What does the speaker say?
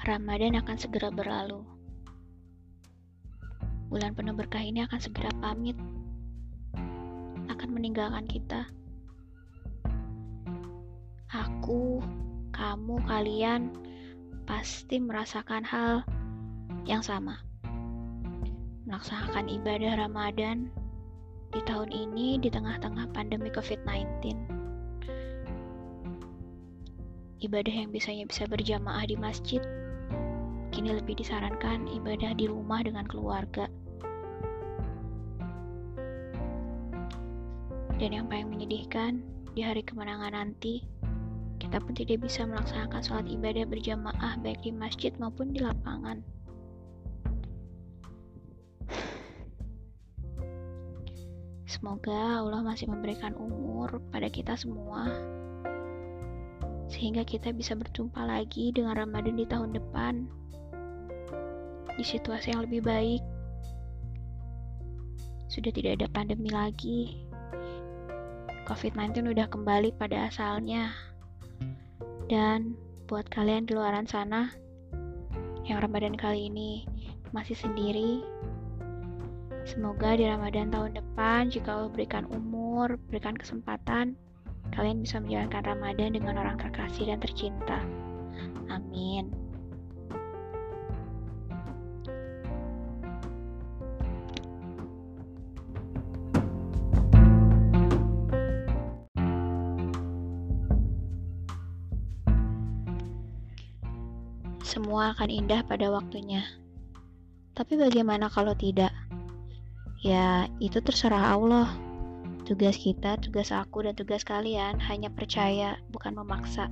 Ramadan akan segera berlalu. Bulan penuh berkah ini akan segera pamit, akan meninggalkan kita. Aku, kamu, kalian pasti merasakan hal yang sama. Melaksanakan ibadah Ramadan di tahun ini di tengah-tengah pandemi COVID-19 ibadah yang biasanya bisa berjamaah di masjid, kini lebih disarankan ibadah di rumah dengan keluarga. Dan yang paling menyedihkan, di hari kemenangan nanti, kita pun tidak bisa melaksanakan sholat ibadah berjamaah baik di masjid maupun di lapangan. Semoga Allah masih memberikan umur pada kita semua sehingga kita bisa berjumpa lagi dengan Ramadan di tahun depan di situasi yang lebih baik. Sudah tidak ada pandemi lagi. COVID-19 udah kembali pada asalnya. Dan buat kalian di luaran sana yang Ramadan kali ini masih sendiri, semoga di Ramadan tahun depan jika Allah berikan umur, berikan kesempatan, kalian bisa menjalankan Ramadan dengan orang terkasih dan tercinta. Semua akan indah pada waktunya. Tapi bagaimana kalau tidak? Ya, itu terserah Allah. Tugas kita, tugas aku, dan tugas kalian hanya percaya, bukan memaksa.